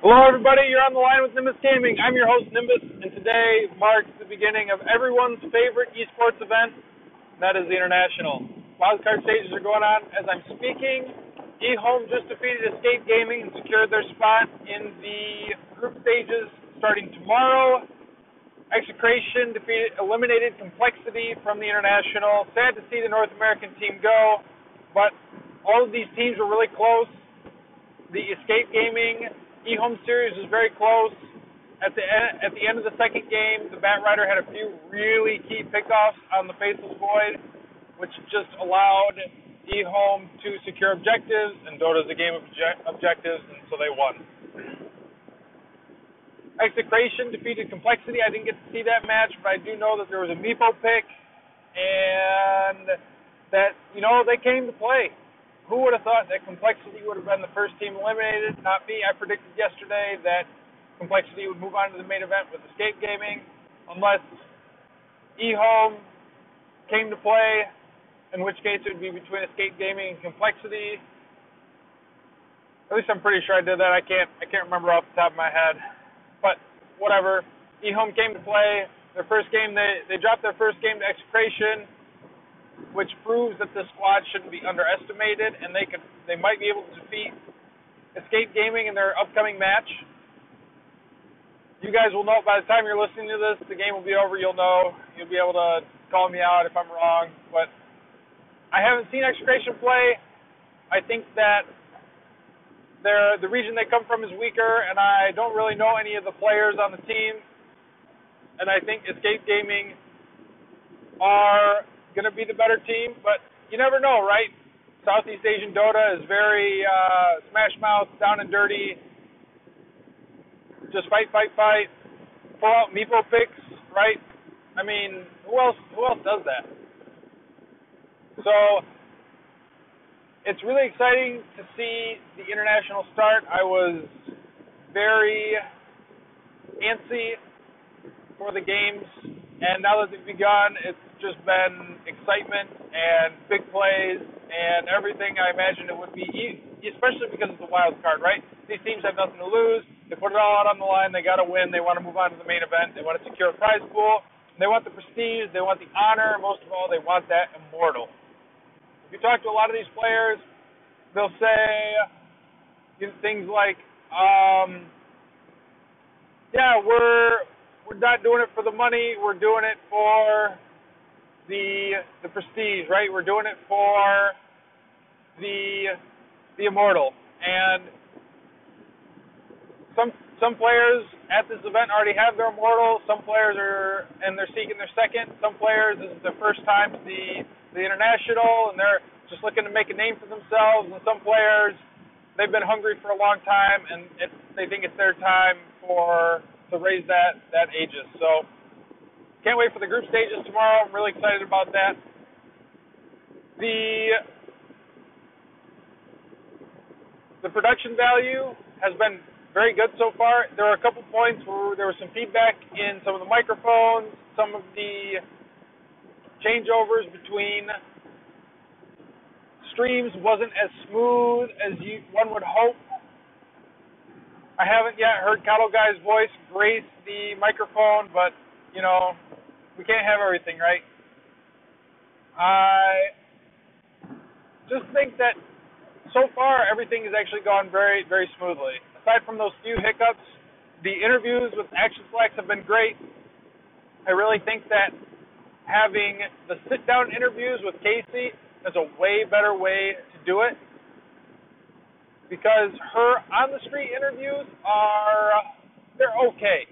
Hello, everybody. You're on the line with Nimbus Gaming. I'm your host, Nimbus, and today marks the beginning of everyone's favorite esports event, and that is the International. Wildcard stages are going on as I'm speaking. eHome just defeated Escape Gaming and secured their spot in the group stages starting tomorrow. Execration defeated, eliminated Complexity from the International. Sad to see the North American team go, but all of these teams were really close. The Escape Gaming eHome series was very close. At the end, at the end of the second game, the Batrider had a few really key pickoffs on the Faceless Void, which just allowed eHome to secure objectives, and Dota's a game of objectives, and so they won. Execration defeated Complexity. I didn't get to see that match, but I do know that there was a Meepo pick, and that you know they came to play who would have thought that Complexity would have been the first team eliminated? Not me. I predicted yesterday that Complexity would move on to the main event with Escape Gaming, unless eHome came to play, in which case it would be between Escape Gaming and Complexity. At least I'm pretty sure I did that. I can't I can't remember off the top of my head, but whatever. eHome came to play. Their first game, they they dropped their first game to Execration which proves that the squad shouldn't be underestimated, and they could they might be able to defeat Escape Gaming in their upcoming match. You guys will know by the time you're listening to this, the game will be over. You'll know. You'll be able to call me out if I'm wrong. But I haven't seen Execration play. I think that they're, the region they come from is weaker, and I don't really know any of the players on the team. And I think Escape Gaming are going to be the better team, but you never know, right? Southeast Asian Dota is very uh, smash mouth, down and dirty. Just fight, fight, fight. Pull out Meepo picks, right? I mean, who else? Who else does that? So it's really exciting to see the international start. I was very antsy for the games, and now that they've begun, it's just been excitement and big plays and everything I imagined it would be, especially because it's a wild card, right? These teams have nothing to lose. They put it all out on the line. They got to win. They want to move on to the main event. They want to secure a prize pool. They want the prestige. They want the honor. Most of all, they want that immortal. If you talk to a lot of these players, they'll say things like, um, "Yeah, we're we're not doing it for the money. We're doing it for the the prestige, right? We're doing it for the the immortal. And some some players at this event already have their immortal. Some players are and they're seeking their second. Some players this is their first time to the the international and they're just looking to make a name for themselves. And some players they've been hungry for a long time and it, they think it's their time for to raise that that aegis. So can't wait for the group stages tomorrow. I'm really excited about that. The the production value has been very good so far. There are a couple points where there was some feedback in some of the microphones, some of the changeovers between streams wasn't as smooth as you one would hope. I haven't yet heard KotLGuy's voice grace the microphone, but you know, we can't have everything, right? I just think that so far everything has actually gone very, very smoothly. Aside from those few hiccups, the interviews with Action Slacks have been great. I really think that having the sit down interviews with Kaci is a way better way to do it because her on the street interviews are they're okay.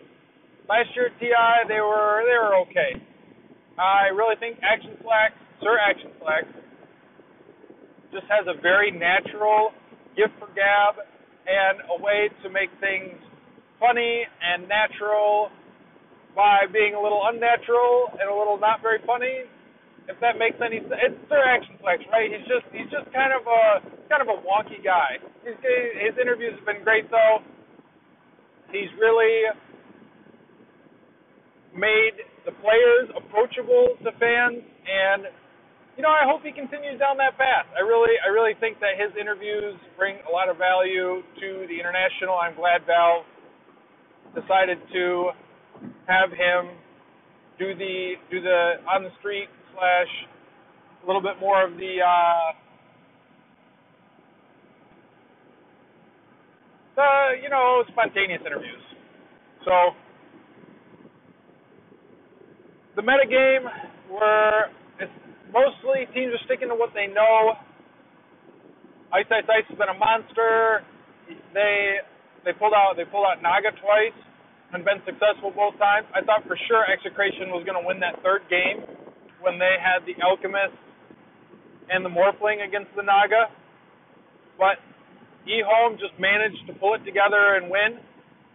Last year at TI, they were they were okay. I really think Action Slacks, Sir Action Slacks, just has a very natural gift for gab and a way to make things funny and natural by being a little unnatural and a little not very funny. If that makes any sense, it's Sir Action Slacks, right? He's just he's just kind of a kind of a wonky guy. His his interviews have been great though. He's really made the players approachable to fans, and you know, I hope he continues down that path. I really, I really think that his interviews bring a lot of value to the international. I'm glad Valve decided to have him do the do the on the street slash a little bit more of the uh, the you know spontaneous interviews. So the metagame where it's mostly teams are sticking to what they know. Ice Ice Ice has been a monster. They they pulled out they pulled out Naga twice and been successful both times. I thought for sure Execration was going to win that third game when they had the Alchemist and the Morphling against the Naga, but eHome just managed to pull it together and win.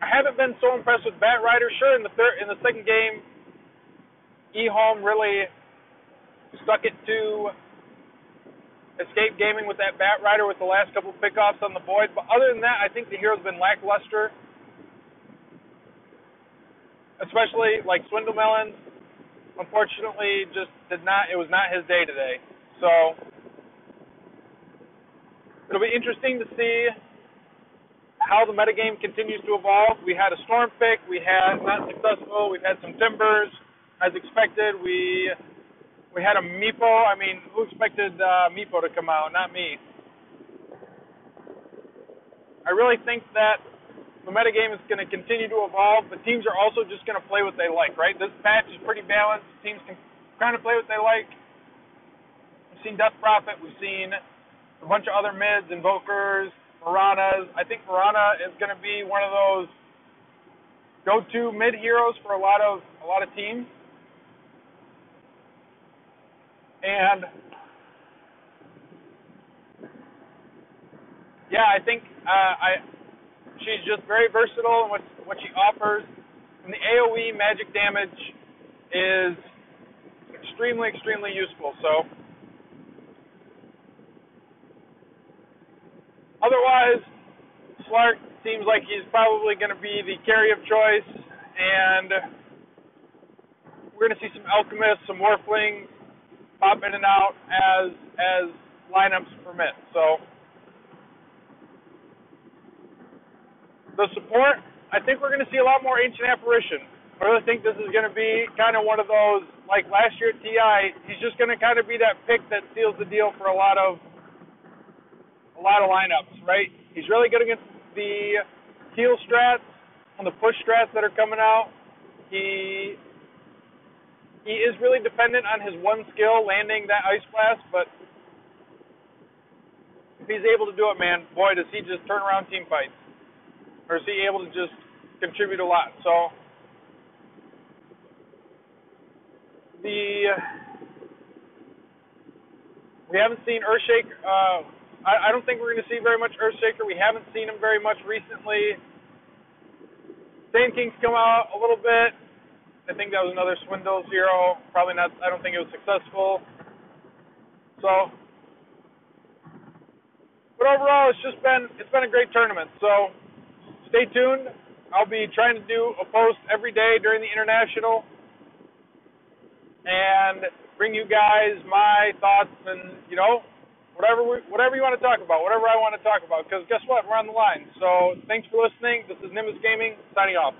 I haven't been so impressed with Batrider. Sure, in the third in the second game, eHome really stuck it to Escape Gaming with that Batrider with the last couple pickoffs on the Void. But other than that, I think the hero's been lackluster. Especially like Swindlemelon, unfortunately, just did not. It was not his day today. So it'll be interesting to see how the metagame continues to evolve. We had a storm pick. We had not successful. We've had some timbers, as expected. We we had a Meepo. I mean, who expected uh, Meepo to come out? Not me. I really think that the metagame is going to continue to evolve. The teams are also just going to play what they like, right? This patch is pretty balanced. Teams can kind of play what they like. We've seen Death Prophet. We've seen a bunch of other mids, Invokers, Piranhas. I think Piranha is going to be one of those go-to mid heroes for a lot of a lot of teams. And yeah, I think uh, I she's just very versatile in what what she offers. And the AOE magic damage is extremely extremely useful. So otherwise, Slark seems like he's probably going to be the carry of choice, and we're going to see some alchemists, some morphlings, pop in and out as as lineups permit. So the support, I think we're going to see a lot more ancient apparition. I really think this is going to be kind of one of those like last year at TI. He's just going to kind of be that pick that seals the deal for a lot of a lot of lineups, right? He's really good against the heal strats and the push strats that are coming out. He he is really dependent on his one skill, landing that ice blast. But if he's able to do it, man, boy, does he just turn around team fights, or is he able to just contribute a lot? So the we haven't seen Earthshaker. Uh, I, I don't think we're going to see very much Earthshaker. We haven't seen him very much recently. Sand King's come out a little bit. I think that was another swindle zero. Probably not. I don't think it was successful. So, but overall, it's just been it's been a great tournament. So, stay tuned. I'll be trying to do a post every day during the international, and bring you guys my thoughts and you know whatever we, whatever you want to talk about, whatever I want to talk about. Because guess what, we're on the line. So thanks for listening. This is Nimbus Gaming signing off.